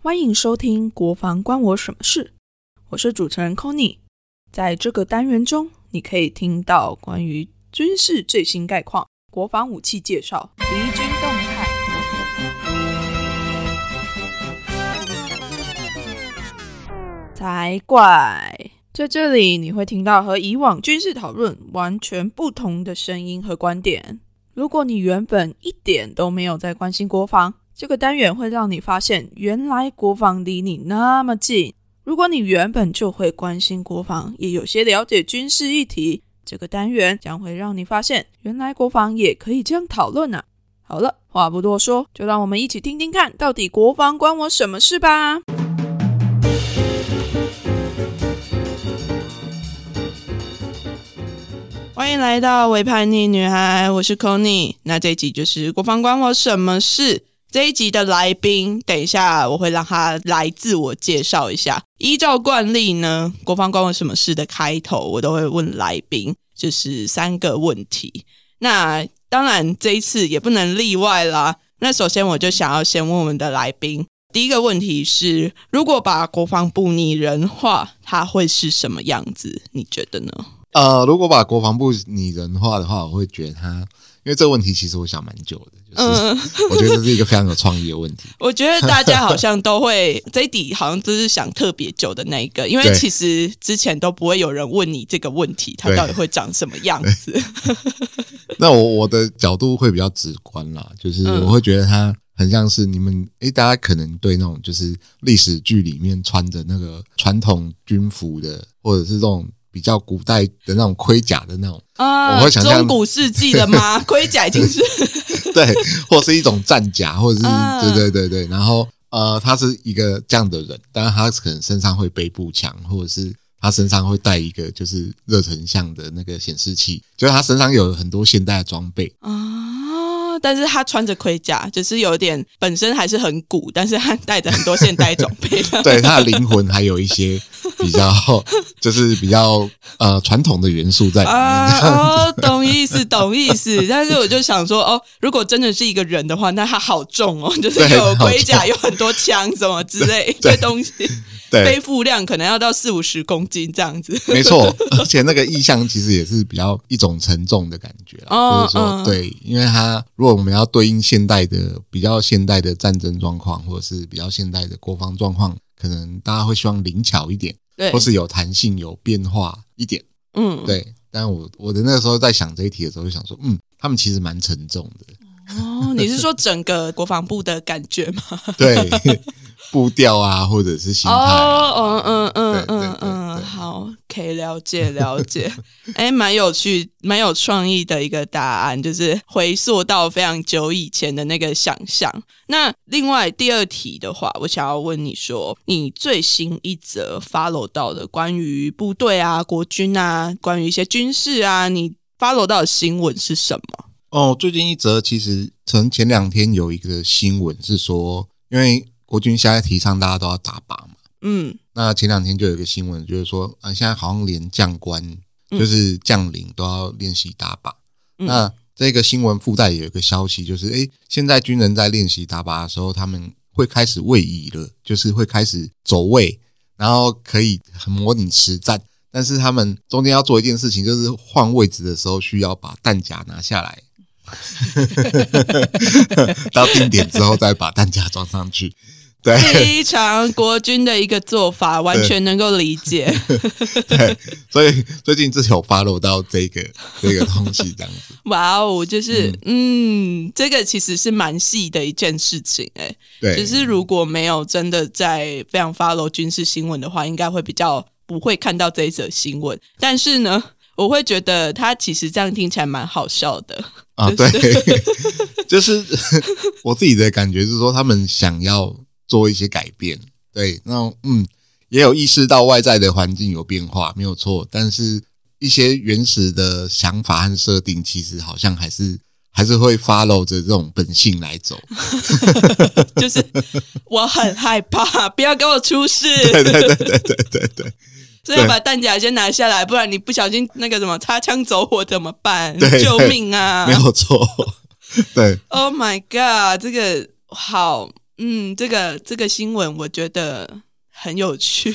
欢迎收听《国防关我什么事》，我是主持人 Conny 在这个单元中，你可以听到关于军事最新概况、国防武器介绍、敌军动态。才怪！在这里，你会听到和以往军事讨论完全不同的声音和观点。如果你原本一点都没有在关心国防，这个单元会让你发现，原来国防离你那么近。如果你原本就会关心国防，也有些了解军事议题，这个单元将会让你发现，原来国防也可以这样讨论啊！好了，话不多说，就让我们一起听听看，到底国防关我什么事吧。欢迎来到伪叛逆女孩，我是 c o n y 那这一集就是国防关我什么事？这一集的来宾，等一下我会让他来自我介绍一下。依照惯例呢，国防关我什么事的开头，我都会问来宾，就是三个问题。那当然这一次也不能例外啦。那首先我就想要先问我们的来宾，第一个问题是：如果把国防部拟人化，它会是什么样子？你觉得呢？呃，如果把国防部拟人化的话，我会觉得他，因为这个问题其实我想蛮久的，就是我觉得这是一个非常有创意的问题。我觉得大家好像都会 这一底好像都是想特别久的那一个，因为其实之前都不会有人问你这个问题，它到底会长什么样子。那我我的角度会比较直观啦，就是我会觉得它很像是你们诶，大家可能对那种就是历史剧里面穿着那个传统军服的，或者是这种。比较古代的那种盔甲的那种啊，我会想象中古世纪的吗？盔甲已经是对，或是一种战甲，或者是对对对对。然后呃，他是一个这样的人，但是他可能身上会背步枪，或者是他身上会带一个就是热成像的那个显示器，就是他身上有很多现代的装备啊。但是他穿着盔甲，就是有点本身还是很古，但是他带着很多现代装备。对，他的灵魂还有一些比较，就是比较呃传统的元素在里面。哦，懂意思，懂意思。但是我就想说，哦，如果真的是一个人的话，那他好重哦，就是有盔甲，有很多枪什么之类这东西。背负量可能要到四五十公斤这样子，没错，而且那个意象其实也是比较一种沉重的感觉啊。就是说，对，因为他如果我们要对应现代的比较现代的战争状况，或者是比较现代的国防状况，可能大家会希望灵巧一点，对，或是有弹性、有变化一点，嗯，对。但我我的那个时候在想这一题的时候，就想说，嗯，他们其实蛮沉重的。哦，你是说整个国防部的感觉吗？对。步调啊，或者是心态，哦，嗯嗯嗯嗯嗯，好，可以了解 了解，哎，蛮有趣，蛮有创意的一个答案，就是回溯到非常久以前的那个想象。那另外第二题的话，我想要问你说，你最新一则 follow 到的关于部队啊、国军啊、关于一些军事啊，你 follow 到的新闻是什么？哦，最近一则其实从前两天有一个新闻是说，因为国军现在提倡大家都要打靶嘛，嗯，那前两天就有一个新闻，就是说啊，现在好像连将官就是将领都要练习打靶。那这个新闻附带有一个消息，就是诶，现在军人在练习打靶的时候，他们会开始位移了，就是会开始走位，然后可以模拟实战。但是他们中间要做一件事情，就是换位置的时候需要把弹夹拿下来，到定点之后再把弹夹装上去。非常国军的一个做法，完全能够理解。对，所以最近自己有 follow 到这个这个东西，这样子。哇哦，就是嗯，这个其实是蛮细的一件事情，哎，对。只是如果没有真的在非常 follow 军事新闻的话，应该会比较不会看到这一则新闻。但是呢，我会觉得他其实这样听起来蛮好笑的啊。对，就是我自己的感觉是说，他们想要。做一些改变，对，那嗯，也有意识到外在的环境有变化，没有错。但是一些原始的想法和设定，其实好像还是还是会 follow 着这种本性来走。就是我很害怕，不要给我出事。对对对对对对对，所以把弹夹先拿下来，不然你不小心那个什么擦枪走火怎么办？救命啊！没有错，对。Oh my god，这个好。嗯，这个这个新闻我觉得很有趣，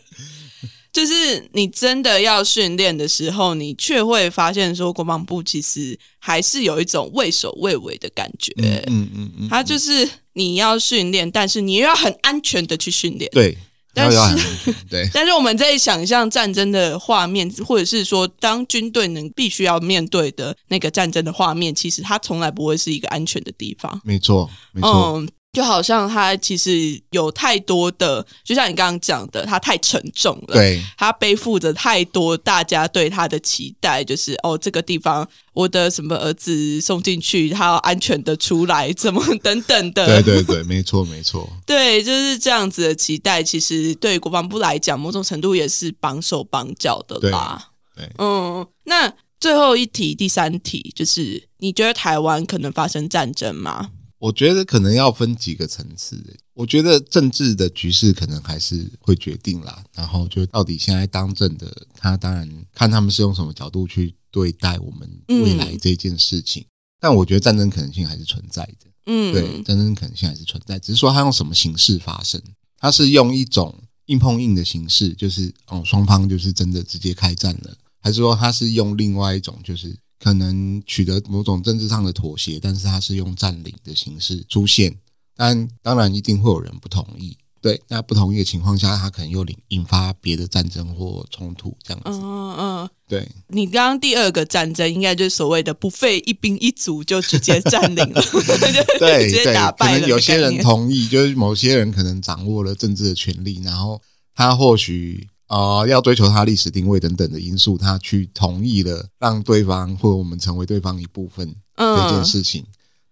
就是你真的要训练的时候，你却会发现说，国防部其实还是有一种畏首畏尾的感觉。嗯嗯嗯，它就是你要训练，但是你又要很安全的去训练。对，但是对 但是我们在想象战争的画面，或者是说当军队能必须要面对的那个战争的画面，其实它从来不会是一个安全的地方。没错没错，嗯，就好像他其实有太多的，就像你刚刚讲的，他太沉重了。。对他背负着太多大家对他的期待，就是哦，这个地方我的什么儿子送进去，他要安全的出来，怎么等等的。对对对，没错没错，对，就是这样子的期待，其实对国防部来讲，某种程度也是绑手绑脚的啦。对对嗯，那最后一题，第三题就是，你觉得台湾可能发生战争吗？我觉得可能要分几个层次。我觉得政治的局势可能还是会决定啦，然后就到底现在当政的他，当然看他们是用什么角度去对待我们未来这件事情。但我觉得战争可能性还是存在的，嗯，对，战争可能性还是存在，只是说它用什么形式发生。它是用一种硬碰硬的形式，就是哦双方就是真的直接开战了，还是说它是用另外一种就是可能取得某种政治上的妥协，但是它是用占领的形式出现。但当然一定会有人不同意，对，那不同意的情况下，他可能又引引发别的战争或冲突这样子。嗯嗯，对，你刚刚第二个战争，应该就是所谓的不费一兵一卒就直接占领了，就对直接打败了有些人同意，就是某些人可能掌握了政治的权利，然后他或许呃要追求他历史定位等等的因素，他去同意了让对方或我们成为对方一部分这件嗯，事情。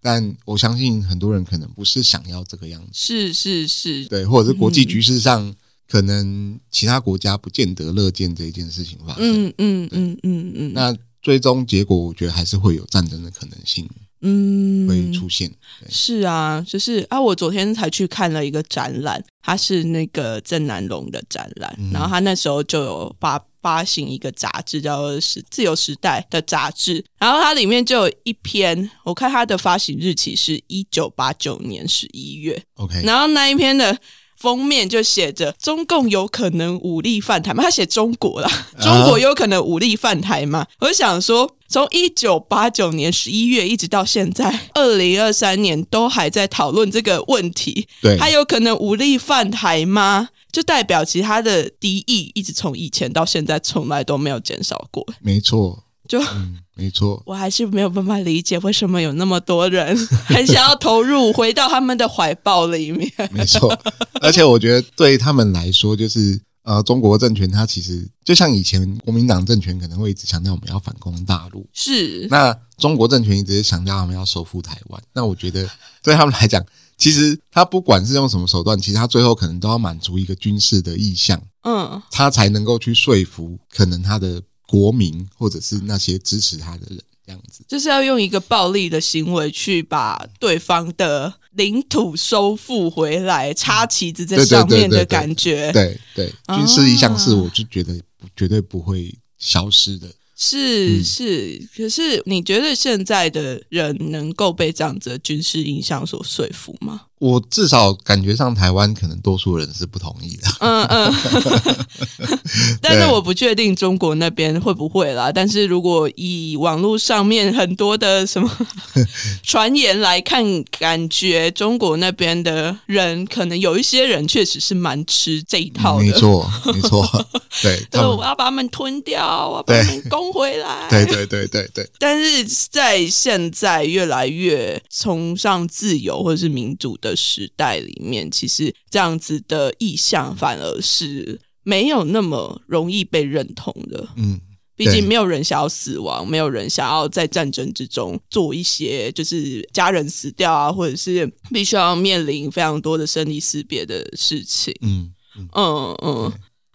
但我相信很多人可能不是想要这个样子，是是是，对，或者是国际局势上，可能其他国家不见得乐见这一件事情发生。嗯嗯嗯嗯嗯，那最终结果，我觉得还是会有战争的可能性嗯会出现。是啊，就是啊，我昨天才去看了一个展览，它是那个郑南龙的展览，嗯然后他那时候就有发发行一个杂志，叫《时自由时代》的杂志，然后它里面就有一篇，我看它的发行日期是一九八九年十一月，OK，然后那一篇的。封面就写着“中共有可能武力犯台吗？”他写中国啦，啊中国有可能武力犯台吗？我就想说，从一九八九年十一月一直到现在二零二三年，都还在讨论这个问题，对，他有可能武力犯台吗？就代表其他的敌意一直从以前到现在从来都没有减少过。没错，就嗯，没错，我还是没有办法理解为什么有那么多人 很想要投入回到他们的怀抱里面。没错。而且我觉得对他们来说，就是呃，中国政权它其实就像以前国民党政权可能会一直强调我们要反攻大陆，是，那中国政权一直是强调他们要收复台湾。那我觉得 对他们来讲，其实他不管是用什么手段，其实他最后可能都要满足一个军事的意向，嗯，他才能够去说服可能他的国民或者是那些支持他的人，这样子。就是要用一个暴力的行为去把对方的领土收复回来，插旗子在上面的感觉。对对，啊军事意向是我就觉得不绝对不会消失的。是嗯是，可是你觉得现在的人能够被这样子的军事影响所说服吗？我至少感觉上台湾可能多数人是不同意的。嗯嗯，但是我不确定中国那边会不会啦。但是如果以网络上面很多的什么 传言来看，感觉中国那边的人可能有一些人确实是蛮吃这一套的。没错，没错，对 他对，我要把他们吞掉，我要把他们攻回来。对对对对对，但是在现在越来越崇尚自由或者是民主的时代里面，其实这样子的意向反而是没有那么容易被认同的。嗯，毕竟没有人想要死亡，没有人想要在战争之中做一些就是家人死掉啊，或者是必须要面临非常多的生离死别的事情。嗯嗯，嗯嗯，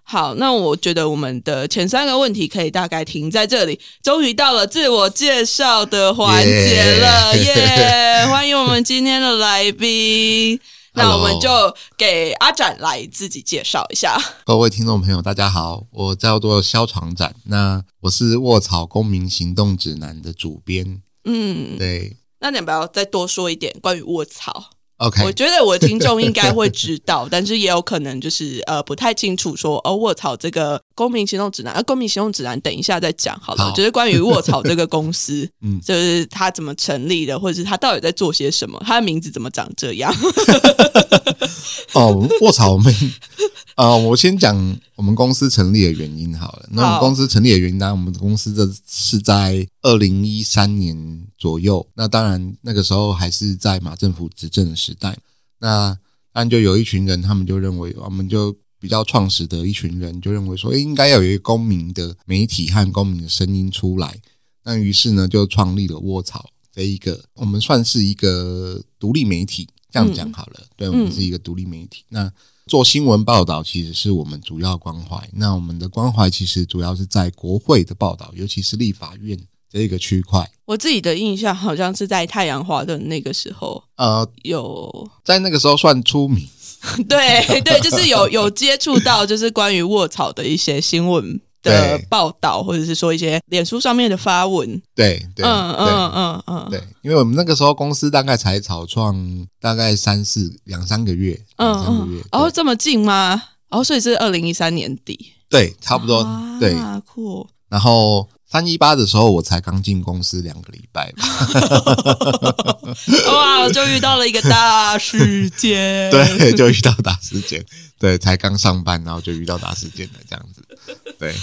好，那我觉得我们的前三个问题可以大概停在这里，终于到了自我介绍的环节了，耶欢迎我们今天的来宾。那我们就给阿展来自己介绍一下。各位听众朋友，大家好，我叫做肖长展，那我是《卧草公民行动指南》的主编。嗯，对，那你要不要再多说一点关于卧槽？OK，我觉得我的听众应该会知道，但是也有可能就是呃不太清楚说哦，卧槽这个公民行动指南，呃，公民行动指南等一下再讲好了，好。就是关于卧槽这个公司，嗯。就是它怎么成立的，或者是它到底在做些什么，它的名字怎么长这样？哦，卧槽，我们呃，我先讲我们公司成立的原因好了。那我们公司成立的原因，当然我们公司这是在二零一三年左右。那当然那个时候还是在马政府执政的时代。那当然就有一群人，他们就认为，我们就比较创始的一群人就认为说，诶，应该要有一个公民的媒体和公民的声音出来。那于是呢，就创立了卧槽这一个，我们算是一个独立媒体，这样讲好了。对，我们是一个独立媒体。那做新闻报道其实是我们主要关怀。那我们的关怀其实主要是在国会的报道，尤其是立法院这一个区块。我自己的印象好像是在太阳花的那个时候呃，有，在那个时候算出名。对对，就是有有接触到就是关于卧槽的一些新闻的报道，或者是说一些脸书上面的发文，对对嗯嗯嗯嗯，对，因为我们那个时候公司大概才草创大概三四两三个月，嗯两三个月嗯，，哦，这么近吗？哦，所以是二零一三年底，对，差不多啊对。酷。然后三一八的时候，我才刚进公司两个礼拜吧，哇，就遇到了一个大事件。对，就遇到大事件，对，才刚上班，然后就遇到大事件了，这样子，对。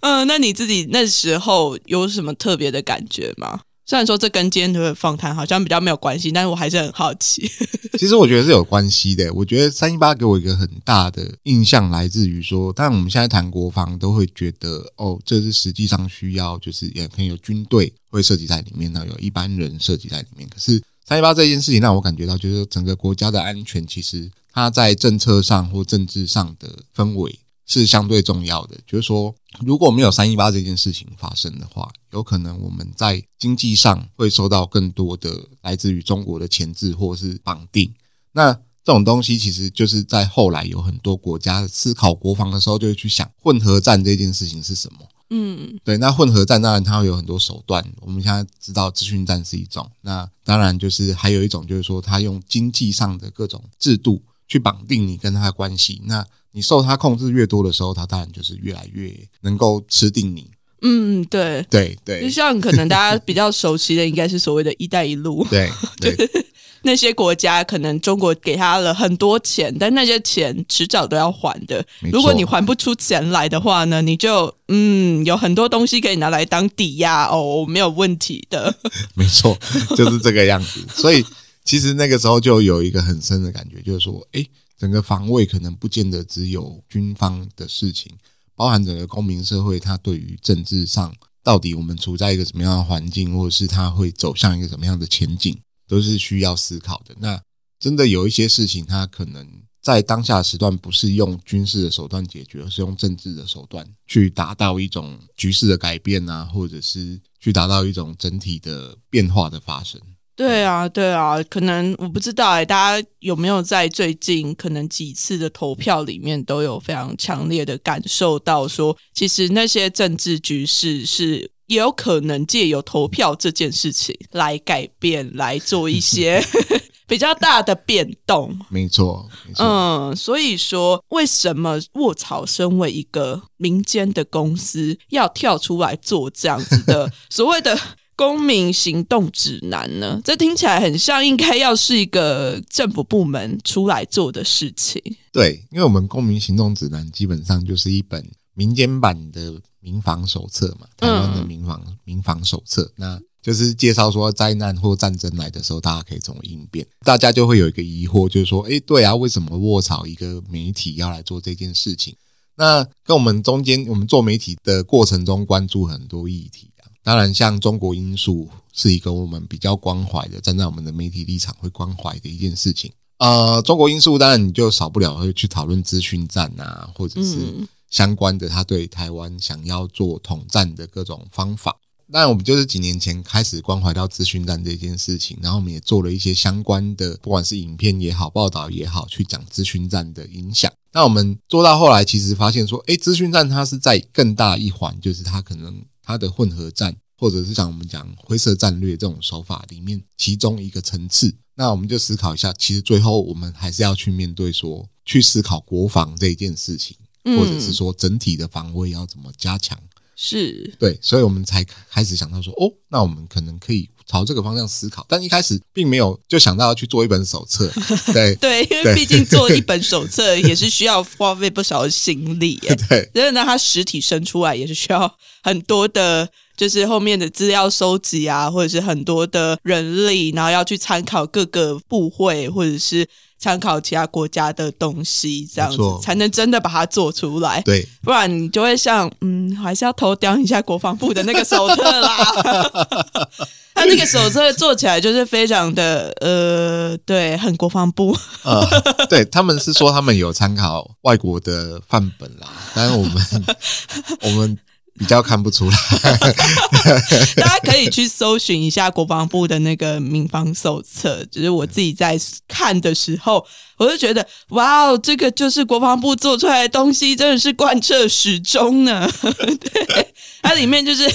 嗯，那你自己那时候有什么特别的感觉吗？虽然说这跟今天的访谈好像比较没有关系，但是我还是很好奇。其实我觉得是有关系的。我觉得三一八给我一个很大的印象，来自于说，当然我们现在谈国防都会觉得，哦，这是实际上需要，就是也可能有军队会涉及在里面，那有一般人涉及在里面。可是三一八这件事情让我感觉到，就是整个国家的安全，其实它在政策上或政治上的氛围是相对重要的。就是说，如果没有三一八这件事情发生的话，有可能我们在经济上会受到更多的来自于中国的钳制或是绑定。那这种东西其实就是在后来有很多国家思考国防的时候，就会去想混合战这件事情是什么。嗯对，那混合战当然它会有很多手段。我们现在知道资讯战是一种，那当然就是还有一种就是说，它用经济上的各种制度去绑定你跟他的关系。那你受他控制越多的时候，他当然就是越来越能够吃定你。嗯，对。对对就像可能大家比较熟悉的，应该是所谓的一带一路。对对 那些国家可能中国给他了很多钱，但那些钱迟早都要还的。如果你还不出钱来的话呢，你就嗯有很多东西可以拿来当抵押哦，没有问题的。没错，就是这个样子。所以其实那个时候就有一个很深的感觉，就是说，诶，整个防卫可能不见得只有军方的事情，包含整个公民社会，它对于政治上到底我们处在一个什么样的环境，或者是它会走向一个什么样的前景，都是需要思考的。那真的有一些事情，它可能在当下时段不是用军事的手段解决，而是用政治的手段去达到一种局势的改变啊，或者是去达到一种整体的变化的发生。对啊，对啊，可能我不知道哎、大家有没有在最近可能几次的投票里面都有非常强烈的感受到说，其实那些政治局势是也有可能借由投票这件事情来改变，来做一些 比较大的变动。没错，没错，嗯，所以说，为什么卧槽身为一个民间的公司，要跳出来做这样子的 所谓的公民行动指南呢？这听起来很像应该要是一个政府部门出来做的事情。对，因为我们公民行动指南基本上就是一本民间版的民防手册嘛，台湾的民防、民防手册，那就是介绍说灾难或战争来的时候，大家可以怎么应变。大家就会有一个疑惑，就是说，哎，对啊，为什么卧槽一个媒体要来做这件事情？那跟我们中间，我们做媒体的过程中关注很多议题啊，当然像中国因素是一个我们比较关怀的，站在我们的媒体立场会关怀的一件事情。呃，中国因素当然你就少不了会去讨论资讯战啊，或者是嗯相关的他对台湾想要做统战的各种方法。那我们就是几年前开始关怀到资讯战这件事情，然后我们也做了一些相关的，不管是影片也好、报道也好，去讲资讯战的影响。那我们做到后来，其实发现说，诶，资讯战它是在更大一环，就是它可能它的混合战，或者是像我们讲灰色战略这种手法里面，其中一个层次。那我们就思考一下，其实最后我们还是要去面对说，去思考国防这一件事情，或者是说整体的防卫要怎么加强。是对，所以我们才开始想到说，哦，那我们可能可以朝这个方向思考，但一开始并没有就想到要去做一本手册。对对，因为对毕竟做一本手册也是需要花费不少的心力耶。对然后呢，它实体生出来也是需要很多的，就是后面的资料收集啊，或者是很多的人力，然后要去参考各个部会，或者是参考其他国家的东西，这样子才能真的把它做出来。对不然你就会像，嗯，还是要偷雕一下国防部的那个手册啦。他那个手册做起来就是非常的，呃，对，很国防部。呃，对他们是说他们有参考外国的范本啦，但是我们 我们比较看不出来。大家可以去搜寻一下国防部的那个民防手册，就是我自己在看的时候，我就觉得，哇哦，这个就是国防部做出来的东西，真的是贯彻始终呢。对，它里面就是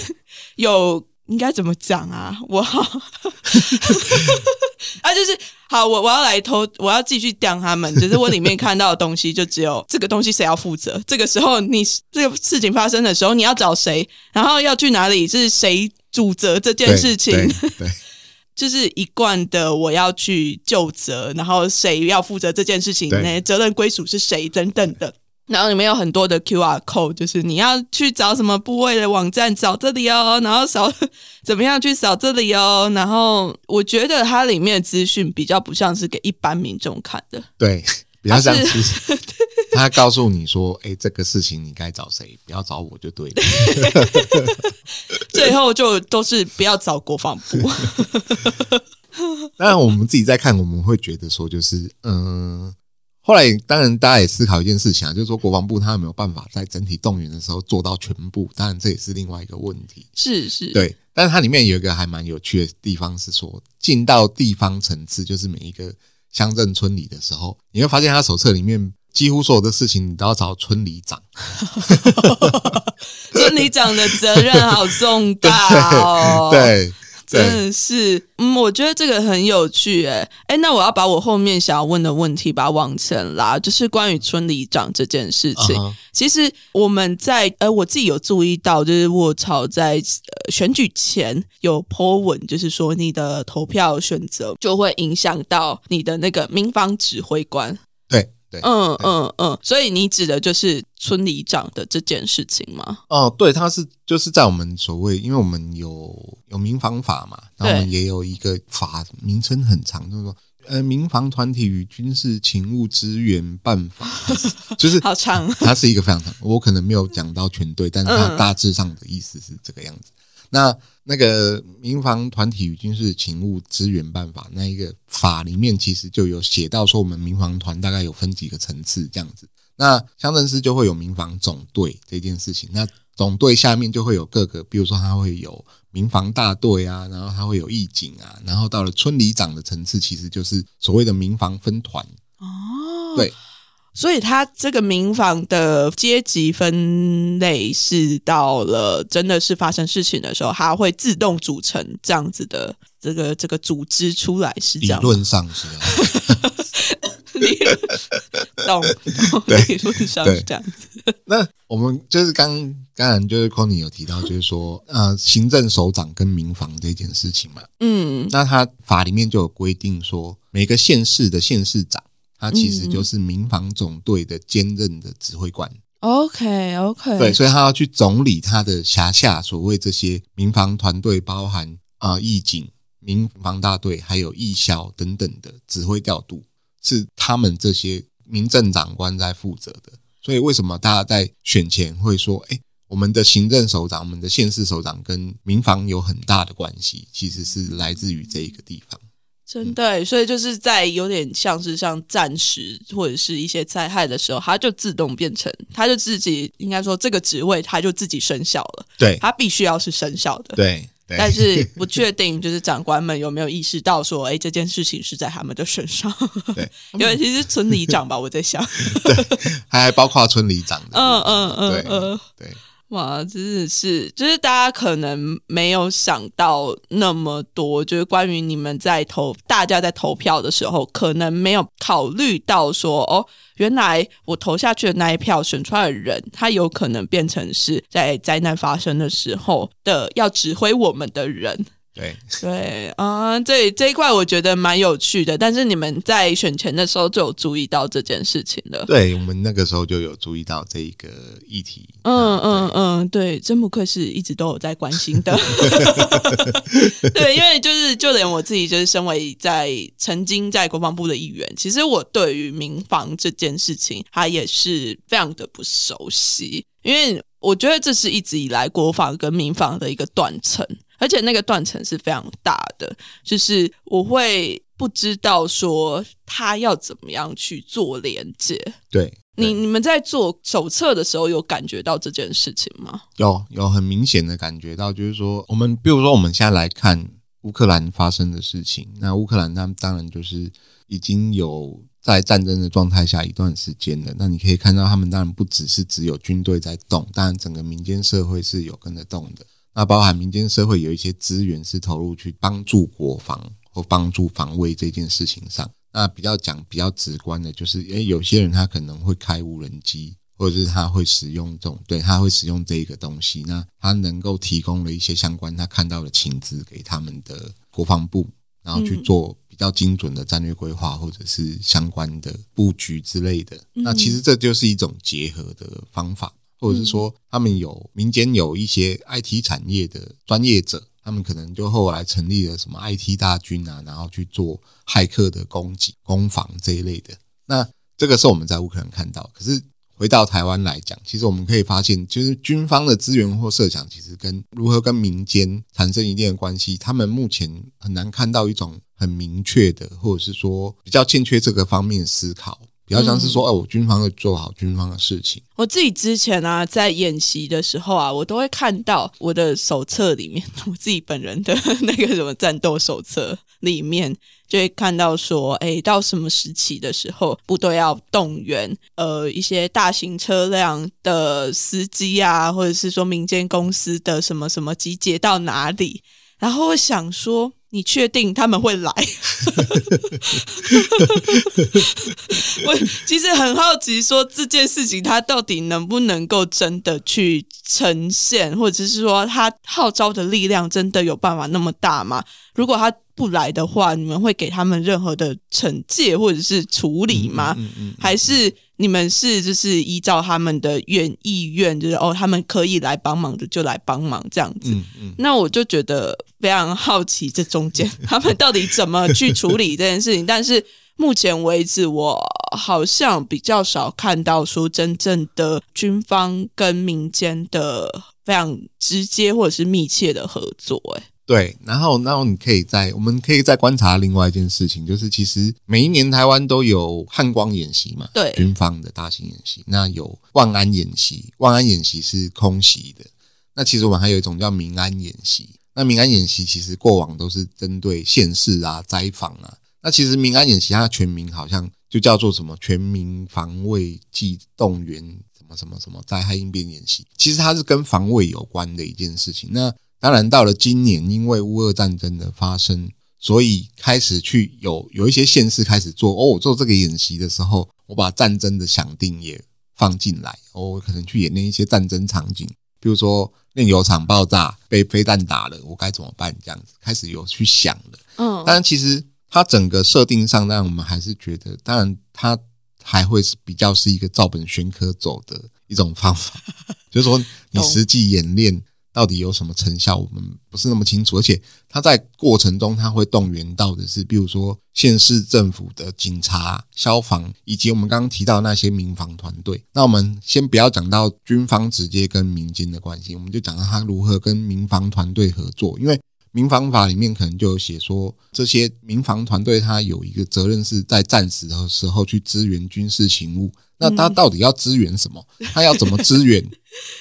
有应该怎么讲啊？我好，啊，就是好，我我要来偷，我要继续刁他们。只是我里面看到的东西，就只有这个东西谁要负责？这个时候你这个事情发生的时候，你要找谁？然后要去哪里？是谁主责这件事情？对对 就是一贯的，我要去就责，然后谁要负责这件事情，对那责任归属是谁等等的。然后里面有很多的 QR code，就是你要去找什么部位的网站，找这里哦，然后扫怎么样去扫这里哦。然后我觉得它里面的资讯比较不像是给一般民众看的，对，比较像他是 他告诉你说，哎，这个事情你该找谁，不要找我就对了。最后就都是不要找国防部。当然，我们自己在看，我们会觉得说，就是嗯。后来，当然，大家也思考一件事情啊，就是说，国防部他有没有办法在整体动员的时候做到全部？当然，这也是另外一个问题。是是，对，但是它里面有一个还蛮有趣的地方是说，进到地方层次，就是每一个乡镇村里的时候，你会发现他手册里面几乎所有的事情，你都要找村里长。村里长的责任好重大哦。对真的是，嗯，我觉得这个很有趣，诶，诶，那我要把我后面想要问的问题把它往前拉，就是关于村里长这件事情。其实我们在呃，我自己有注意到，就是卧槽在呃选举前有 po 文，就是说你的投票选择就会影响到你的那个民防指挥官。嗯嗯嗯，所以你指的就是村里长的这件事情吗？哦，对，他是就是在我们所谓，因为我们有有民防法嘛，然后我们也有一个法名称很长，就是说呃民防团体与军事勤务支援办法，就是好长，它是一个非常长，我可能没有讲到全对，但是它嗯。大致上的意思是这个样子。那那个民防团体与军事勤务支援办法那一个法里面，其实就有写到说，我们民防团大概有分几个层次这样子。那乡镇市就会有民防总队这件事情，那总队下面就会有各个，比如说它会有民防大队啊，然后它会有义警啊，然后到了村里长的层次，其实就是所谓的民防分团。哦，对，所以他这个民房的阶级分类是到了真的是发生事情的时候，它会自动组成这样子的这个这个组织出来，是这样理。论上是啊。理论懂理论上是这样子。那我们就是刚刚然就是 Conny 有提到，就是说呃，行政首长跟民房这件事情嘛，嗯那他法里面就有规定说，每个县市的县市长，他其实就是民防总队的兼任的指挥官。，OK OK，对，所以他要去总理他的辖下所谓这些民防团队，包含啊、呃义警、民防大队，还有义校等等的指挥调度，是他们这些民政长官在负责的。所以为什么大家在选前会说，哎，我们的行政首长、我们的县市首长跟民防有很大的关系，其实是来自于这一个地方。真的，所以就是在有点像是像战时或者是一些灾害的时候，它就自动变成，它就自己应该说这个职位它就自己生效了，对它必须要是生效的。对对，但是 不确定，就是长官们有没有意识到说，哎，这件事情是在他们的身上。对，尤其是村里长吧，我在想，对还包括村里长的。嗯嗯嗯对嗯，对哇，真的是，就是大家可能没有想到那么多，就是关于你们在投，大家在投票的时候，可能没有考虑到说，哦，原来我投下去的那一票选出来的人，他有可能变成是在灾难发生的时候的要指挥我们的人。对对啊，这这一块我觉得蛮有趣的，但是你们在选前的时候就有注意到这件事情了。对，我们那个时候就有注意到这一个议题。嗯嗯嗯，对，真不愧是一直都有在关心的。对，因为就是就连我自己，就是身为在曾经在国防部的一员，其实我对于民防这件事情，他也是非常的不熟悉，因为我觉得这是一直以来国防跟民防的一个断层。而且那个断层是非常大的，就是我会不知道说他要怎么样去做连接。对你，你们在做手册的时候有感觉到这件事情吗？有，有很明显的感觉到，就是说，我们比如说我们现在来看乌克兰发生的事情，那乌克兰他们当然就是已经有在战争的状态下一段时间了。那你可以看到，他们当然不只是只有军队在动，当然整个民间社会是有跟着动的。那包含民间社会有一些资源是投入去帮助国防或帮助防卫这件事情上。那比较讲比较直观的，就是因为，有些人他可能会开无人机，或者是他会使用这种，对他会使用这一个东西。那他能够提供了一些相关他看到的情资给他们的国防部，然后去做比较精准的战略规划，或者是相关的布局之类的。那其实这就是一种结合的方法。或者是说，他们有民间有一些 IT 产业的专业者，他们可能就后来成立了什么 IT 大军啊，然后去做骇客的攻击、攻防这一类的。那这个是我们在乌克兰看到。可是回到台湾来讲，其实我们可以发现，就是军方的资源或设想，其实跟如何跟民间产生一定的关系，他们目前很难看到一种很明确的，或者是说比较欠缺这个方面思考。比较像是说，哎，我军方会做好军方的事情。我自己之前啊，在演习的时候啊，我都会看到我的手册里面，我自己本人的那个什么战斗手册里面，就会看到说，哎，到什么时期的时候，部队要动员呃一些大型车辆的司机啊，或者是说民间公司的什么什么集结到哪里，然后我想说。你确定他们会来？我其实很好奇，说这件事情他到底能不能够真的去呈现，或者是说他号召的力量真的有办法那么大吗？如果他不来的话，你们会给他们任何的惩戒或者是处理吗？还是？你们是就是依照他们的愿意愿，就是哦，他们可以来帮忙的就来帮忙这样子。那我就觉得非常好奇，这中间 他们到底怎么去处理这件事情。但是目前为止，我好像比较少看到说真正的军方跟民间的非常直接或者是密切的合作。哎。对，然后，然后你可以在，我们可以再观察另外一件事情，就是其实每一年台湾都有汉光演习嘛，对，军方的大型演习。那有万安演习，万安演习是空袭的。那其实我们还有一种叫民安演习。那民安演习其实过往都是针对县市啊、灾防啊。那其实民安演习它的全名好像就叫做什么全民防卫暨动员什么什么什么灾害应变演习。其实它是跟防卫有关的一件事情。那当然，到了今年，因为乌俄战争的发生，所以开始去有有一些县市开始做哦，做这个演习的时候，我把战争的想定也放进来，我可能去演练一些战争场景，比如说炼油厂爆炸被飞弹打了，我该怎么办？这样子开始有去想了。嗯，当然，其实它整个设定上，让我们还是觉得，当然它还会是比较是一个照本宣科走的一种方法，就是说你实际演练。到底有什么成效？我们不是那么清楚，而且他在过程中他会动员到的是，比如说县市政府的警察、消防，以及我们刚刚提到那些民防团队。那我们先不要讲到军方直接跟民间的关系，我们就讲到他如何跟民防团队合作。因为民防法里面可能就有写说，这些民防团队他有一个责任是在战时的时候去支援军事勤务。那他到底要支援什么？他要怎么支援？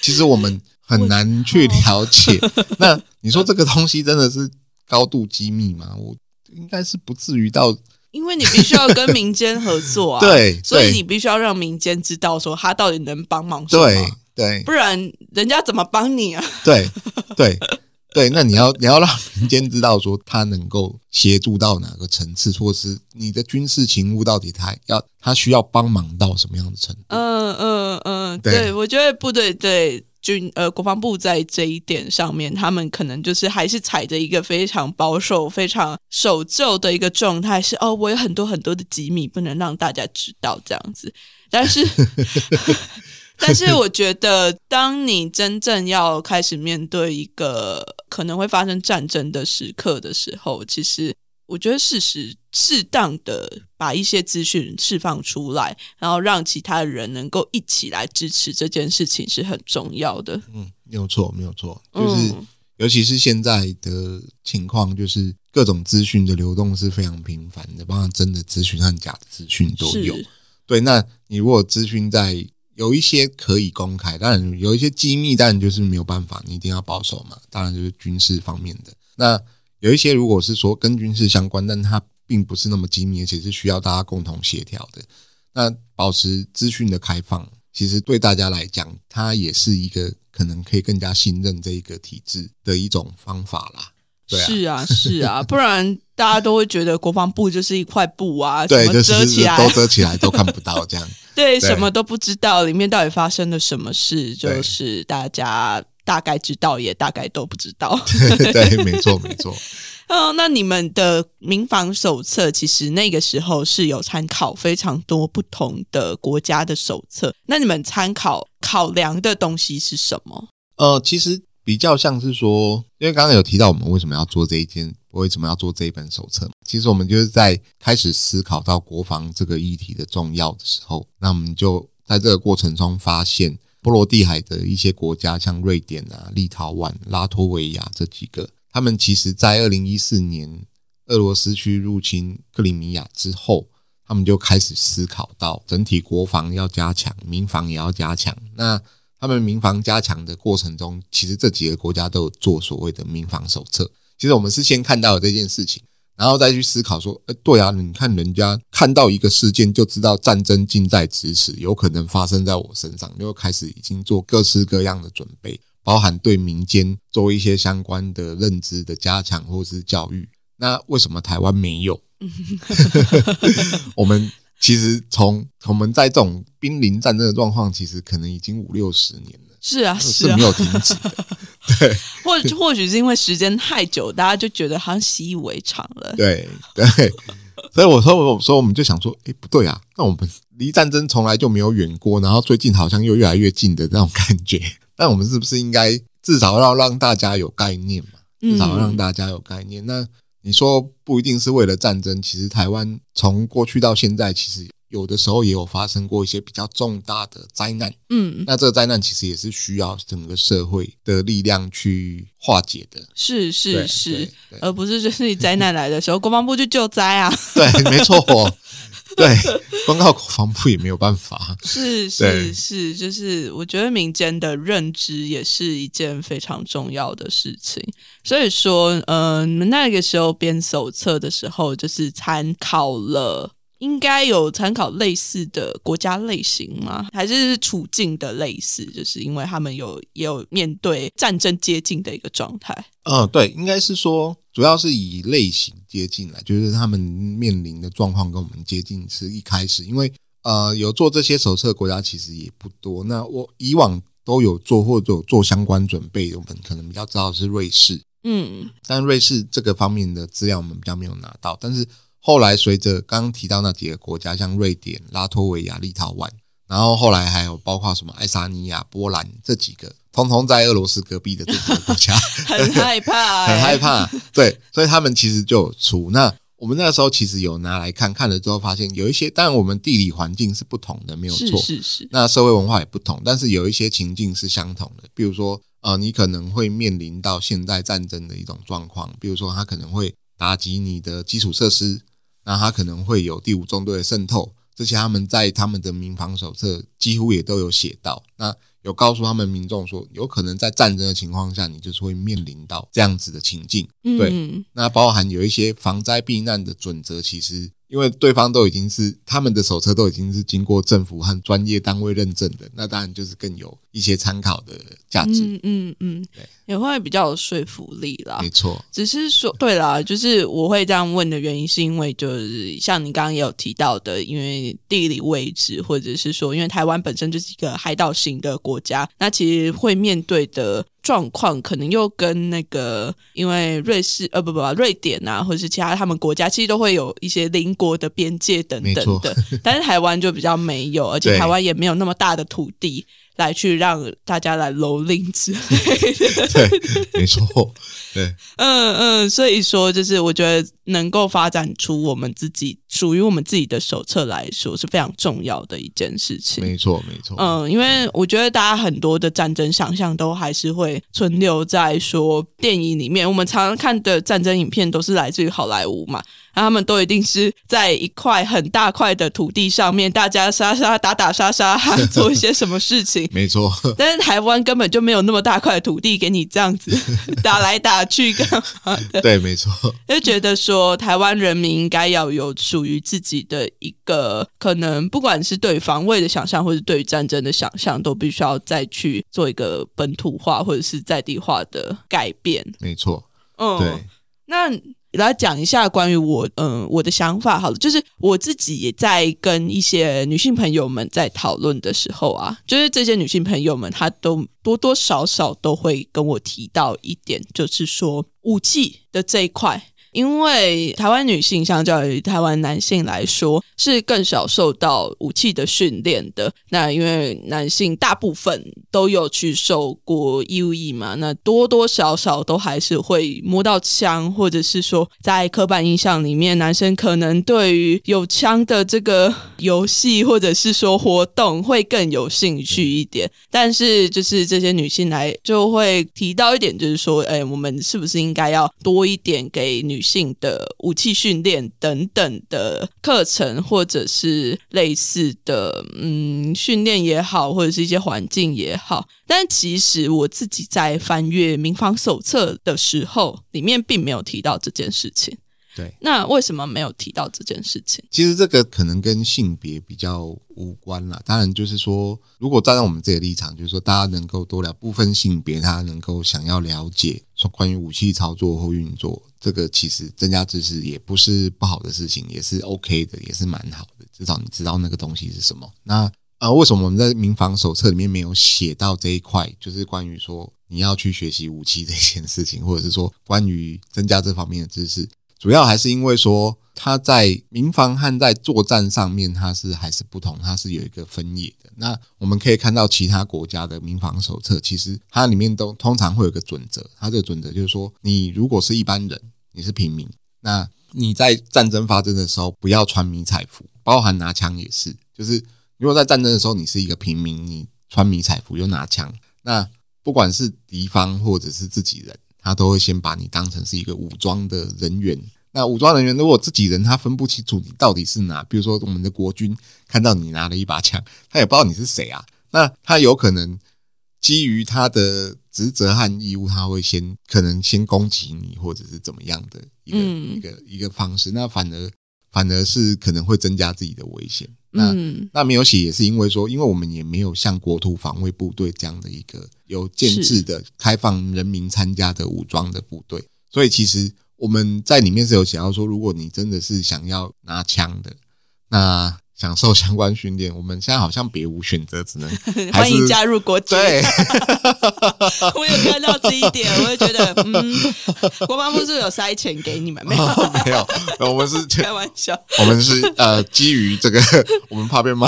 其实我们。很难去了解。那你说这个东西真的是高度机密吗？我应该是不至于到，因为你必须要跟民间合作啊。对，所以你必须要让民间知道说他到底能帮忙什么。对，对不然人家怎么帮你啊？对对对，那你要你要让民间知道说他能够协助到哪个层次，或是你的军事勤务到底他要他需要帮忙到什么样的程度？嗯嗯嗯，对对，我觉得部队对军呃国防部在这一点上面，他们可能就是还是踩着一个非常保守、非常守旧的一个状态，是哦，我有很多很多的机密不能让大家知道这样子，但是。但是我觉得，当你真正要开始面对一个可能会发生战争的时刻的时候，其实我觉得适时、适当的把一些资讯释放出来，然后让其他人能够一起来支持这件事情是很重要的。嗯，没有错，没有错，就是嗯尤其是现在的情况，就是各种资讯的流动是非常频繁的，包括真的资讯和假的资讯都有。是对，那你如果资讯在有一些可以公开，当然有一些机密，当然就是没有办法，你一定要保守嘛。当然就是军事方面的。那有一些如果是说跟军事相关，但它并不是那么机密，而且是需要大家共同协调的。那保持资讯的开放，其实对大家来讲，它也是一个可能可以更加信任这一个体制的一种方法啦。对啊，是啊，是啊，不然大家都会觉得国防部就是一块布啊，对，什么就是遮起来，都遮起来都看不到这样。对，对什么都不知道，里面到底发生了什么事，就是大家大概知道，也大概都不知道。对，没错，没错。哦，那你们的民防手册其实那个时候是有参考非常多不同的国家的手册，那你们参考考量的东西是什么？呃，其实比较像是说，因为刚刚有提到我们为什么要做这一件，为什么要做这一本手册？其实我们就是在开始思考到国防这个议题的重要的时候，那我们就在这个过程中发现，波罗的海的一些国家，像瑞典啊、立陶宛、拉脱维亚这几个，他们其实在二零一四年俄罗斯去入侵克里米亚之后，他们就开始思考到整体国防要加强，民防也要加强。那他们民防加强的过程中，其实这几个国家都有做所谓的民防手册。其实我们是先看到了这件事情，然后再去思考说，呃，对啊，你看人家看到一个事件就知道战争近在咫尺，有可能发生在我身上，就开始已经做各式各样的准备，包含对民间做一些相关的认知的加强或是教育。那为什么台湾没有？我们其实从我们在这种濒临战争的状况，其实可能已经五六十年了，是啊，是啊是没，有停止的。对 或或许是因为时间太久，大家就觉得好像习以为常了。对对，所以我说我说我们就想说，哎，不对啊，那我们离战争从来就没有远过，然后最近好像又越来越近的那种感觉。那我们是不是应该至少要让大家有概念嘛？至少让大家有概念。那你说不一定是为了战争，其实台湾从过去到现在，其实有的时候也有发生过一些比较重大的灾难。嗯，那这个灾难其实也是需要整个社会的力量去化解的。是是是而不是就是你灾难来的时候，国防部去救灾啊。对，没错，对，光靠国防部也没有办法。是是是，就是我觉得民间的认知也是一件非常重要的事情。所以说，呃，你们那个时候编手册的时候，就是参考了。应该有参考类似的国家类型吗？还是处境的类似？就是因为他们有也有面对战争接近的一个状态。嗯，对，应该是说，主要是以类型接近来，就是他们面临的状况跟我们接近是一开始，因为呃，有做这些手册的国家其实也不多。那我以往都有做或者有做相关准备，我们可能比较知道是瑞士，嗯但瑞士这个方面的资料我们比较没有拿到。但是后来随着刚刚提到那几个国家，像瑞典、拉脱维亚、立陶宛，然后后来还有包括什么爱沙尼亚、波兰这几个，通通在俄罗斯隔壁的这几个国家，很害怕、很害欸。怕。对，所以他们其实就有出。那我们那时候其实有拿来看，看了之后发现有一些，当然我们地理环境是不同的，没有是错。是是，那社会文化也不同，但是有一些情境是相同的，比如说，呃，你可能会面临到现代战争的一种状况，比如说，它可能会打击你的基础设施，那他可能会有第五纵队的渗透，这些他们在他们的民防手册几乎也都有写到，那有告诉他们民众说，有可能在战争的情况下，你就是会面临到这样子的情境，对嗯。那包含有一些防灾避难的准则，其实因为对方都已经是他们的手册都已经是经过政府和专业单位认证的，那当然就是更有一些参考的价值。嗯嗯嗯，对，也会比较有说服力啦没。错，只是说，对啦，就是我会这样问的原因，是因为就是像你刚刚也有提到的，因为地理位置，或者是说，因为台湾本身就是一个海岛型的国家，那其实会面对的状况，可能又跟那个，因为瑞士呃不不不瑞典啊，或者是其他他们国家，其实都会有一些邻国的边界等等的，但是台湾就比较没有，而且台湾也没有那么大的土地来去让大家来蹂躏之类的。对，没错，对，嗯嗯，所以说就是我觉得能够发展出我们自己属于我们自己的手册来说是非常重要的一件事情。没错，没错。嗯，因为我觉得大家很多的战争想象都还是会存留在说电影里面，我们常常看的战争影片都是来自于好莱坞嘛，他们都一定是在一块很大块的土地上面，大家杀杀打打杀杀，做一些什么事情。没错，但是台湾根本就没有那么大块的土地给你这样子 打来打去干嘛的，对，没错，就觉得说台湾人民应该要有属于自己的一个可能，不管是对防卫的想象，或是对于战争的想象，都必须要再去做一个本土化或者是在地化的改变。没错，嗯，对，那来讲一下关于我嗯、我的想法好了，就是我自己也在跟一些女性朋友们在讨论的时候啊，就是这些女性朋友们她都多多少少都会跟我提到一点，就是说武器的这一块。因为台湾女性相较于台湾男性来说，是更少受到武器的训练的。那因为男性大部分都有去受过义务役嘛，那多多少少都还是会摸到枪，或者是说在刻板印象里面，男生可能对于有枪的这个游戏或者是说活动会更有兴趣一点。但是就是这些女性来就会提到一点，就是说，哎，我们是不是应该要多一点给女性的武器训练等等的课程，或者是类似的嗯训练也好，或者是一些环境也好。但其实我自己在翻阅民防手册的时候，里面并没有提到这件事情。对。那为什么没有提到这件事情？其实这个可能跟性别比较无关啦。当然，就是说，如果站在我们自己的立场，就是说，大家能够多聊不分性别，他能够想要了解说关于武器操作或运作，这个其实增加知识也不是不好的事情，也是 OK 的，也是蛮好的。至少你知道那个东西是什么。那呃，为什么我们在民防手册里面没有写到这一块？就是关于说你要去学习武器这件事情，或者是说关于增加这方面的知识。主要还是因为说，它在民防和在作战上面，它是还是不同，它是有一个分野的。那我们可以看到其他国家的民防手册，其实它里面都通常会有个准则，它这个准则就是说，你如果是一般人，你是平民，那你在战争发生的时候不要穿迷彩服，包含拿枪也是，就是如果在战争的时候你是一个平民，你穿迷彩服又拿枪，那不管是敌方或者是自己人。他都会先把你当成是一个武装的人员。那武装人员如果自己人他分不清楚你到底是哪，比如说我们的国军看到你拿了一把枪，他也不知道你是谁啊。那他有可能基于他的职责和义务，他会先可能先攻击你，或者是怎么样的一个、一个一个方式。那反而反而是可能会增加自己的危险。那、嗯。那没有写也是因为说，因为我们也没有像国土防卫部队这样的一个有建制的、开放人民参加的武装的部队，所以其实我们在里面是有写到说，如果你真的是想要拿枪的，那享受相关训练，我们现在好像别无选择，只能 还欢迎加入国军。对 我有看到这一点，我就觉得，嗯，国防部是不是有塞钱给你们？没有，没有，我们是开玩笑。我们是呃基于这个，我们怕被骂，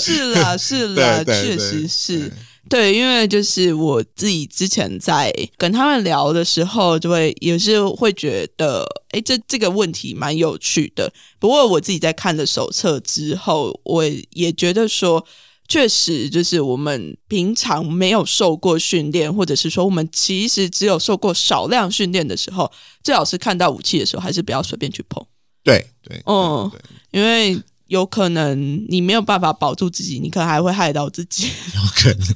是啦，是啦，确对实是。对，因为就是我自己之前在跟他们聊的时候，就会也是会觉得，哎，这这个问题蛮有趣的。不过我自己在看了手册之后，我也觉得说，确实就是我们平常没有受过训练，或者是说我们其实只有受过少量训练的时候，最好是看到武器的时候，还是不要随便去碰。对对，嗯对，因为有可能你没有办法保住自己，你可能还会害到自己。有可能。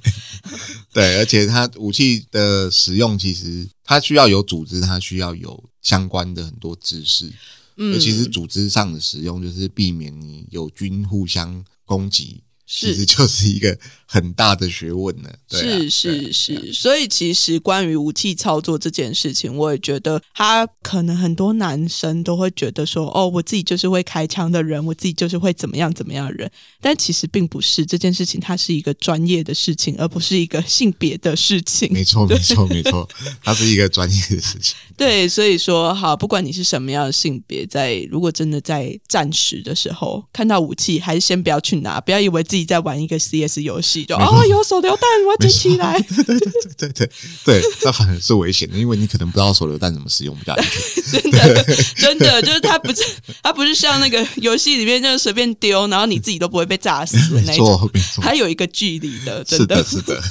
对，而且它武器的使用，其实它需要有组织，它需要有相关的很多知识。嗯尤其是组织上的使用，就是避免你友军互相攻击，其实就是一个很大的学问呢。对啊是是是，所以其实关于武器操作这件事情，我也觉得他可能很多男生都会觉得说，哦，我自己就是会开枪的人，我自己就是会怎么样怎么样的人，但其实并不是这件事情，它是一个专业的事情，而不是一个性别的事情。没错没错没错，它是一个专业的事情。对，所以说好，不管你是什么样的性别，在如果真的在战时的时候看到武器，还是先不要去拿，不要以为自己在玩一个 CS 游戏，就哦有手榴弹，我要捡起来。对对对对对，那反而是危险的，因为你可能不知道手榴弹怎么使用比较安全。真的，真的，就是它不是它不是像那个游戏里面就是随便丢，然后你自己都不会被炸死的没那一种，错没错，它有一个距离的，真是的是的。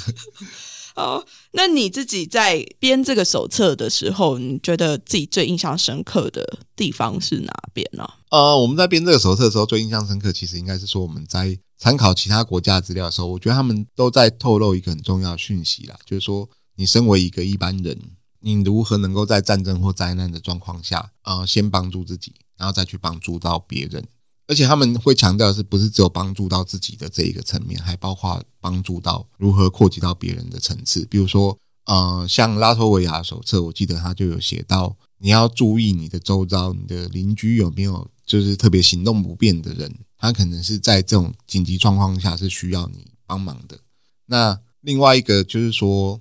哦，那你自己在编这个手册的时候，你觉得自己最印象深刻的地方是哪边呢、呃，我们在编这个手册的时候，最印象深刻，其实应该是说我们在参考其他国家资料的时候，我觉得他们都在透露一个很重要的讯息啦，就是说，你身为一个一般人，你如何能够在战争或灾难的状况下，呃，先帮助自己，然后再去帮助到别人。而且他们会强调是，不是只有帮助到自己的这一个层面，还包括帮助到如何扩及到别人的层次。比如说，呃，像拉脱维亚手册，我记得他就有写到，你要注意你的周遭，你的邻居有没有就是特别行动不便的人，他可能是在这种紧急状况下是需要你帮忙的。那另外一个就是说，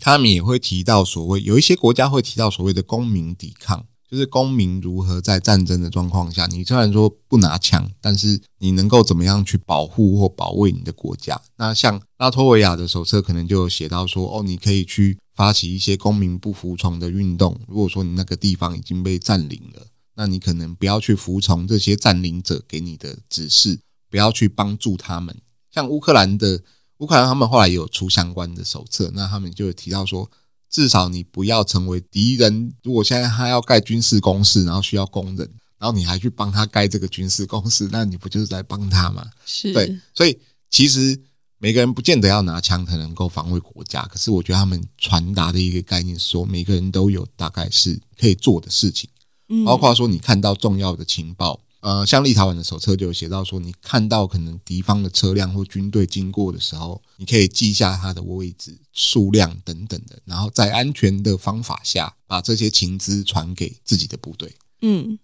他们也会提到所谓有一些国家会提到所谓的公民抵抗，就是公民如何在战争的状况下，你虽然说不拿枪，但是你能够怎么样去保护或保卫你的国家？那像拉脱维亚的手册可能就有写到说，哦，你可以去发起一些公民不服从的运动。如果说你那个地方已经被占领了，那你可能不要去服从这些占领者给你的指示，不要去帮助他们。像乌克兰的乌克兰，他们后来也有出相关的手册，那他们就有提到说，至少你不要成为敌人。如果现在他要盖军事工事，然后需要工人，然后你还去帮他盖这个军事工事，那你不就是在帮他吗？是，对，所以其实每个人不见得要拿枪才能够防卫国家，可是我觉得他们传达的一个概念是说，每个人都有大概是可以做的事情，嗯包括说你看到重要的情报。呃，像立陶宛的手册就有写到说，你看到可能敌方的车辆或军队经过的时候，你可以记下它的位置、数量等等的，然后在安全的方法下，把这些情资传给自己的部队。嗯，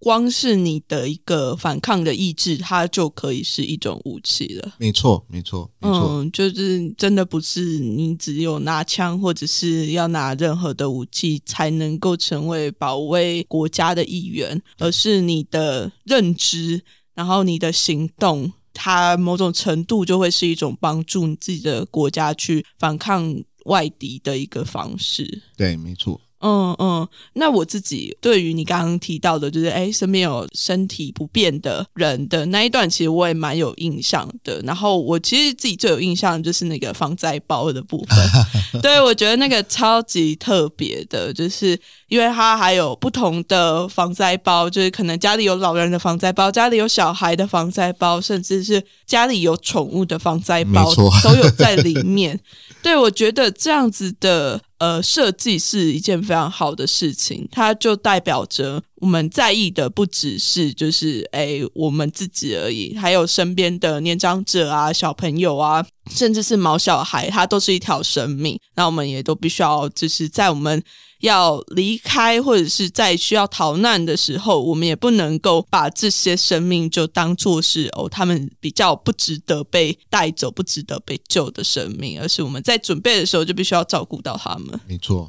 光是你的一个反抗的意志，它就可以是一种武器了。没错，没错，没错。嗯，就是真的不是你只有拿枪或者是要拿任何的武器才能够成为保卫国家的一员，而是你的认知，然后你的行动，它某种程度就会是一种帮助你自己的国家去反抗外敌的一个方式。对，没错。嗯嗯，那我自己对于你刚刚提到的，就是哎，身边有身体不便的人的那一段，其实我也蛮有印象的。然后我其实自己最有印象的就是那个防灾包的部分，对我觉得那个超级特别的，就是因为它还有不同的防灾包，就是可能家里有老人的防灾包，家里有小孩的防灾包，甚至是家里有宠物的防灾包，都有在里面。对，我觉得这样子的呃设计是一件非常好的事情，它就代表着我们在意的不只是就是诶我们自己而已，还有身边的年长者啊、小朋友啊，甚至是毛小孩，它都是一条生命。那我们也都必须要就是在我们。要离开或者是在需要逃难的时候，我们也不能够把这些生命就当做是哦，他们比较不值得被带走、不值得被救的生命，而是我们在准备的时候就必须要照顾到他们。没错，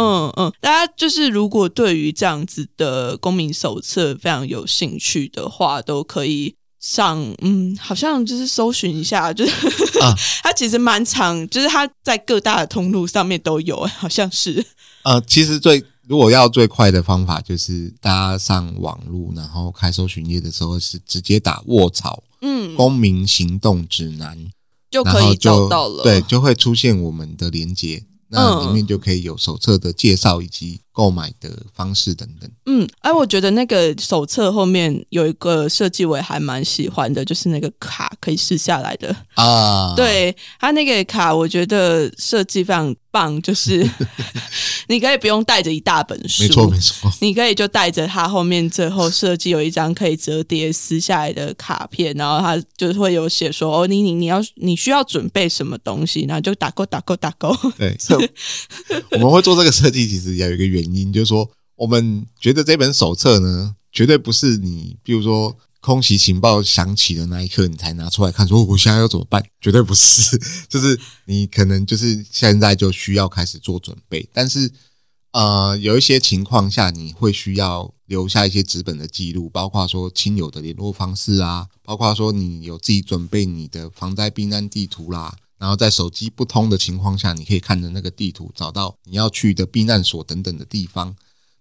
嗯嗯，大家就是如果对于这样子的公民手册非常有兴趣的话，都可以上嗯，好像就是搜寻一下，就是、啊 它其实蛮长，就是它在各大的通路上面都有，好像是呃，其实最如果要最快的方法，就是大家上网络，然后开搜寻页的时候是直接打“卧槽嗯，公民行动指南”，就可以找到了。对，就会出现我们的连接。那嗯里面就可以有手册的介绍以及购买的方式等等。嗯，哎，我觉得那个手册后面有一个设计我也还蛮喜欢的，就是那个卡可以撕下来的啊。对，它那个卡我觉得设计非常棒，就是 你可以不用带着一大本书，没错没错，你可以就带着它后面最后设计有一张可以折叠撕下来的卡片，然后它就会有写说哦，你你你要你需要准备什么东西，然后就打勾打勾打勾。对，我们会做这个设计，其实也有一个原原因，就是说我们觉得这本手册呢，绝对不是你，比如说空袭情报响起的那一刻，你才拿出来看，说我现在要怎么办？绝对不是，就是你可能就是现在就需要开始做准备，但是呃，有一些情况下你会需要留下一些纸本的记录，包括说亲友的联络方式啊，包括说你有自己准备你的防灾避难地图啦。然后在手机不通的情况下，你可以看着那个地图，找到你要去的避难所等等的地方。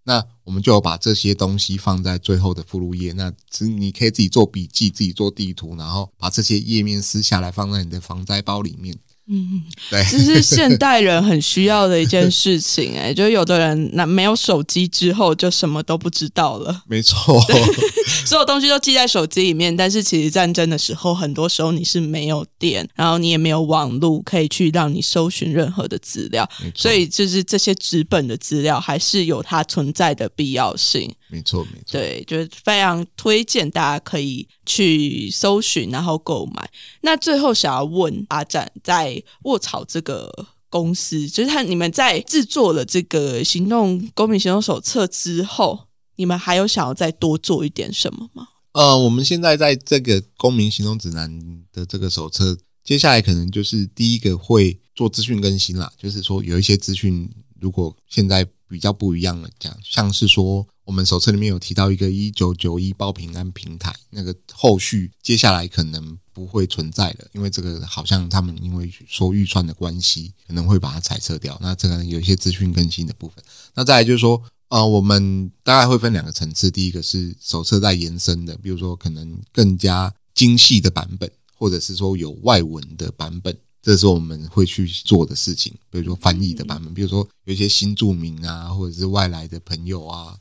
那我们就把这些东西放在最后的附录页。那只你可以自己做笔记，自己做地图，然后把这些页面撕下来放在你的防灾包里面。嗯，对，这是现代人很需要的一件事情。哎，就有的人那没有手机之后，就什么都不知道了。没错，所有东西都记在手机里面。但是其实战争的时候，很多时候你是没有电，然后你也没有网络可以去让你搜寻任何的资料。所以就是这些纸本的资料还是有它存在的必要性。没错，没错。对，就是非常推荐大家可以去搜寻，然后购买。那最后想要问阿展，在卧草这个公司，就是他你们在制作了这个行动公民行动手册之后，你们还有想要再多做一点什么吗？呃，我们现在在这个公民行动指南的这个手册，接下来可能就是第一个会做资讯更新啦，就是说有一些资讯，如果现在比较不一样了，讲像是说。我们手册里面有提到一个一九九一报平安平台，那个后续接下来可能不会存在了，因为这个好像他们因为说预算的关系，可能会把它裁撤掉。那这个有一些资讯更新的部分。那再来就是说，呃，我们大概会分两个层次，第一个是手册在延伸的，比如说可能更加精细的版本，或者是说有外文的版本，这是我们会去做的事情。比如说翻译的版本，比如说有一些新住民啊，或者是外来的朋友啊。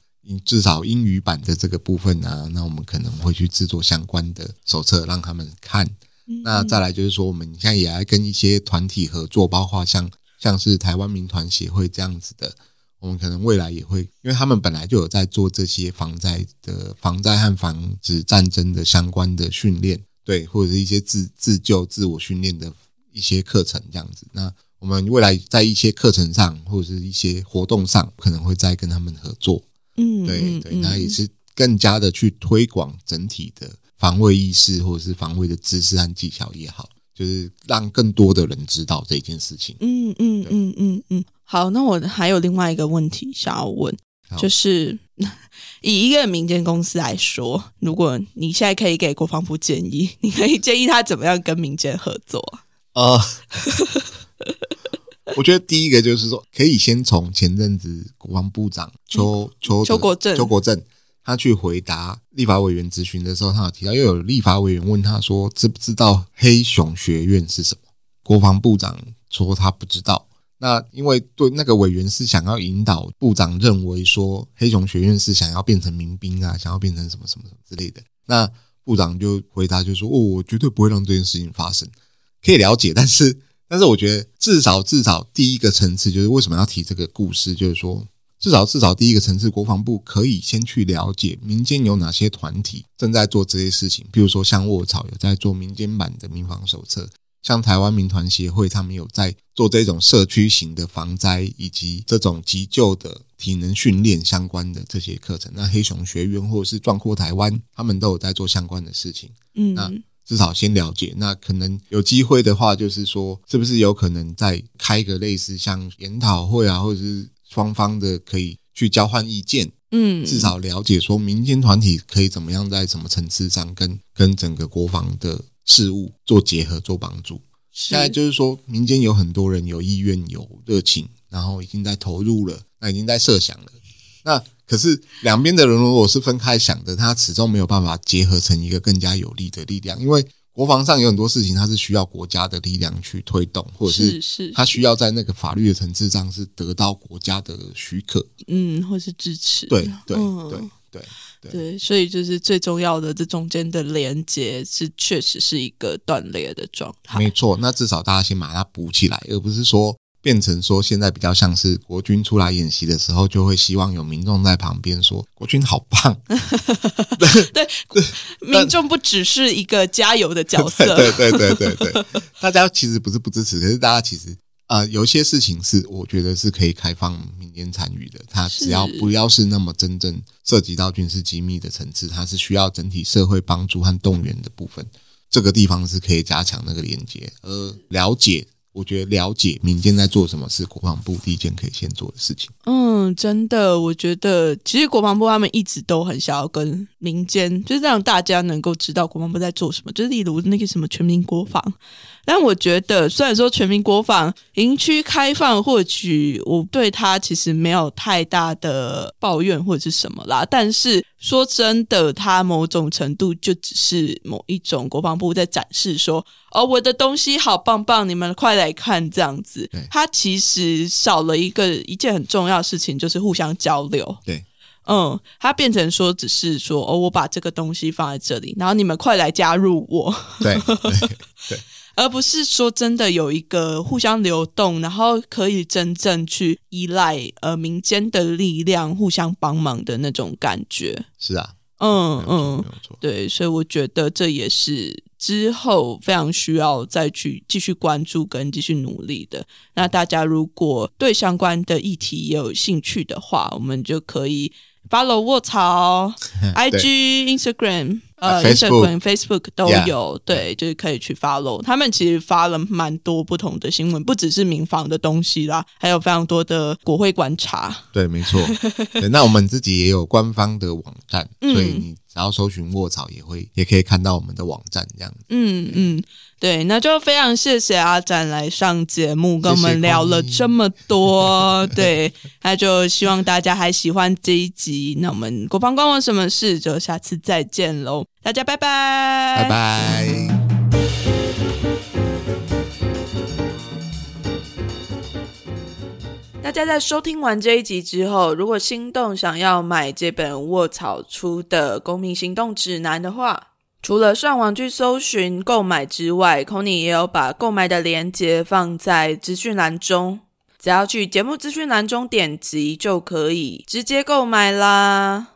至少英语版的这个部分啊，那我们可能会去制作相关的手册让他们看。那再来就是说，我们现在也来跟一些团体合作，包括像像是台湾民团协会这样子的，我们可能未来也会，因为他们本来就有在做这些防灾的防灾和防止战争的相关的训练，对，或者是一些自自救、自我训练的一些课程这样子。那我们未来在一些课程上或者是一些活动上，可能会再跟他们合作。嗯，对对，那也是更加的去推广整体的防卫意识，或者是防卫的知识和技巧也好，就是让更多的人知道这件事情。嗯嗯嗯嗯嗯，好，那我还有另外一个问题想要问，就是 以一个民间公司来说，如果你现在可以给国防部建议，你可以建议他怎么样跟民间合作啊？我觉得第一个就是说，可以先从前阵子国防部长邱邱邱国正邱国正他去回答立法委员咨询的时候，他有提到，又有立法委员问他说，知不知道黑熊学院是什么？国防部长说他不知道。那因为对那个委员是想要引导部长认为说，黑熊学院是想要变成民兵啊，想要变成什么什么什么之类的。那部长就回答就说，哦，我绝对不会让这件事情发生。可以了解，但是。但是我觉得，至少至少第一个层次就是为什么要提这个故事，就是说，至少至少第一个层次，国防部可以先去了解民间有哪些团体正在做这些事情。比如说，像卧草有在做民间版的民防手册，像台湾民团协会他们有在做这种社区型的防灾以及这种急救的体能训练相关的这些课程。那黑熊学院或者是壮阔台湾，他们都有在做相关的事情。嗯，那。至少先了解，那可能有机会的话，就是说，是不是有可能再开个类似像研讨会啊，或者是双方的可以去交换意见，嗯，至少了解说民间团体可以怎么样在什么层次上跟跟整个国防的事务做结合、做帮助。现在就是说，民间有很多人有意愿、有热情，然后已经在投入了，那已经在设想了。那可是两边的人如果是分开想的，他始终没有办法结合成一个更加有力的力量。因为国防上有很多事情，它是需要国家的力量去推动，或者是是，它需要在那个法律的层次上是得到国家的许可，嗯，或是支持，对对对对对，所以就是最重要的这中间的连接是确实是一个断裂的状态，没错。那至少大家先把它补起来，而不是说。变成说，现在比较像是国军出来演习的时候，就会希望有民众在旁边说：“国军好棒。”对，民众不只是一个加油的角色。对对对对对，大家其实不是不支持，可是大家其实啊，有一些事情是我觉得是可以开放民间参与的。它只要不要是那么真正涉及到军事机密的层次，它是需要整体社会帮助和动员的部分，这个地方是可以加强那个连接，而了解。我觉得了解民间在做什么是国防部第一件可以先做的事情。嗯，真的，我觉得其实国防部他们一直都很想要跟民间，就是让大家能够知道国防部在做什么。就是例如那个什么全民国防，但我觉得虽然说全民国防营区开放，或许我对他其实没有太大的抱怨或者是什么啦，但是。说真的，他某种程度就只是某一种国防部在展示说：“哦，我的东西好棒棒，你们快来看。”这样子，它其实少了一个一件很重要的事情，就是互相交流。对，嗯，它变成说只是说：“哦，我把这个东西放在这里，然后你们快来加入我。”对 对。而不是说真的有一个互相流动，然后可以真正去依赖呃民间的力量互相帮忙的那种感觉。是啊，嗯嗯，对，所以我觉得这也是之后非常需要再去继续关注跟继续努力的。那大家如果对相关的议题也有兴趣的话，我们就可以 follow 卧槽 IG Instagram。呃，Instagram、Facebook 都有，对，就是可以去 follow。他们其实发了蛮多不同的新闻，不只是民防的东西啦，还有非常多的国会观察。对，没错。那我们自己也有官方的网站，所以你只要搜寻卧草，也会也可以看到我们的网站这样。嗯嗯。对，那就非常谢谢阿展来上节目，跟我们聊了这么多。对，那就希望大家还喜欢这一集。那我们国防关我什么事？就下次再见喽，大家拜拜，拜拜。大家在收听完这一集之后，如果心动想要买这本卧草出的《公民行动指南》的话，除了上网去搜寻购买之外，Conny 也有把购买的链接放在资讯栏中，只要去节目资讯栏中点击就可以直接购买啦。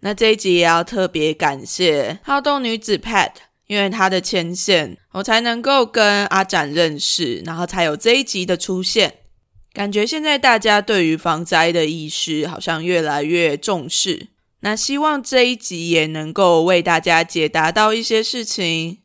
那这一集也要特别感谢好动女子 Pat，因为她的牵线，我才能够跟阿展认识，然后才有这一集的出现。感觉现在大家对于防灾的意识好像越来越重视。那希望这一集也能够为大家解答到一些事情，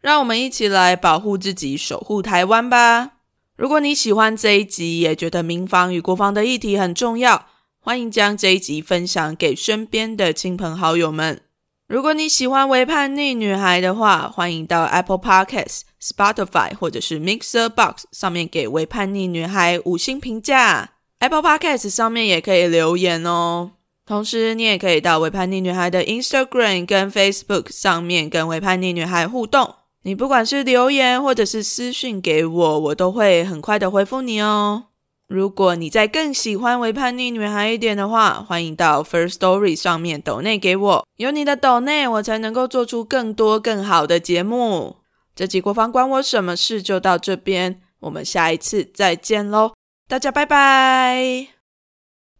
让我们一起来保护自己，守护台湾吧。如果你喜欢这一集，也觉得民防与国防的议题很重要，欢迎将这一集分享给身边的亲朋好友们。如果你喜欢《微叛逆女孩》的话，欢迎到 Apple Podcasts、Spotify 或者是 Mixer Box 上面给《微叛逆女孩》五星评价。Apple Podcasts 上面也可以留言哦。同时，你也可以到《微叛逆女孩》的 Instagram 跟 Facebook 上面跟《微叛逆女孩》互动。你不管是留言或者是私讯给我，我都会很快的回复你哦。如果你再更喜欢《微叛逆女孩》一点的话，欢迎到 First Story 上面抖内给我。有你的抖内，我才能够做出更多更好的节目。这集国防关我什么事？就到这边，我们下一次再见喽，大家拜拜。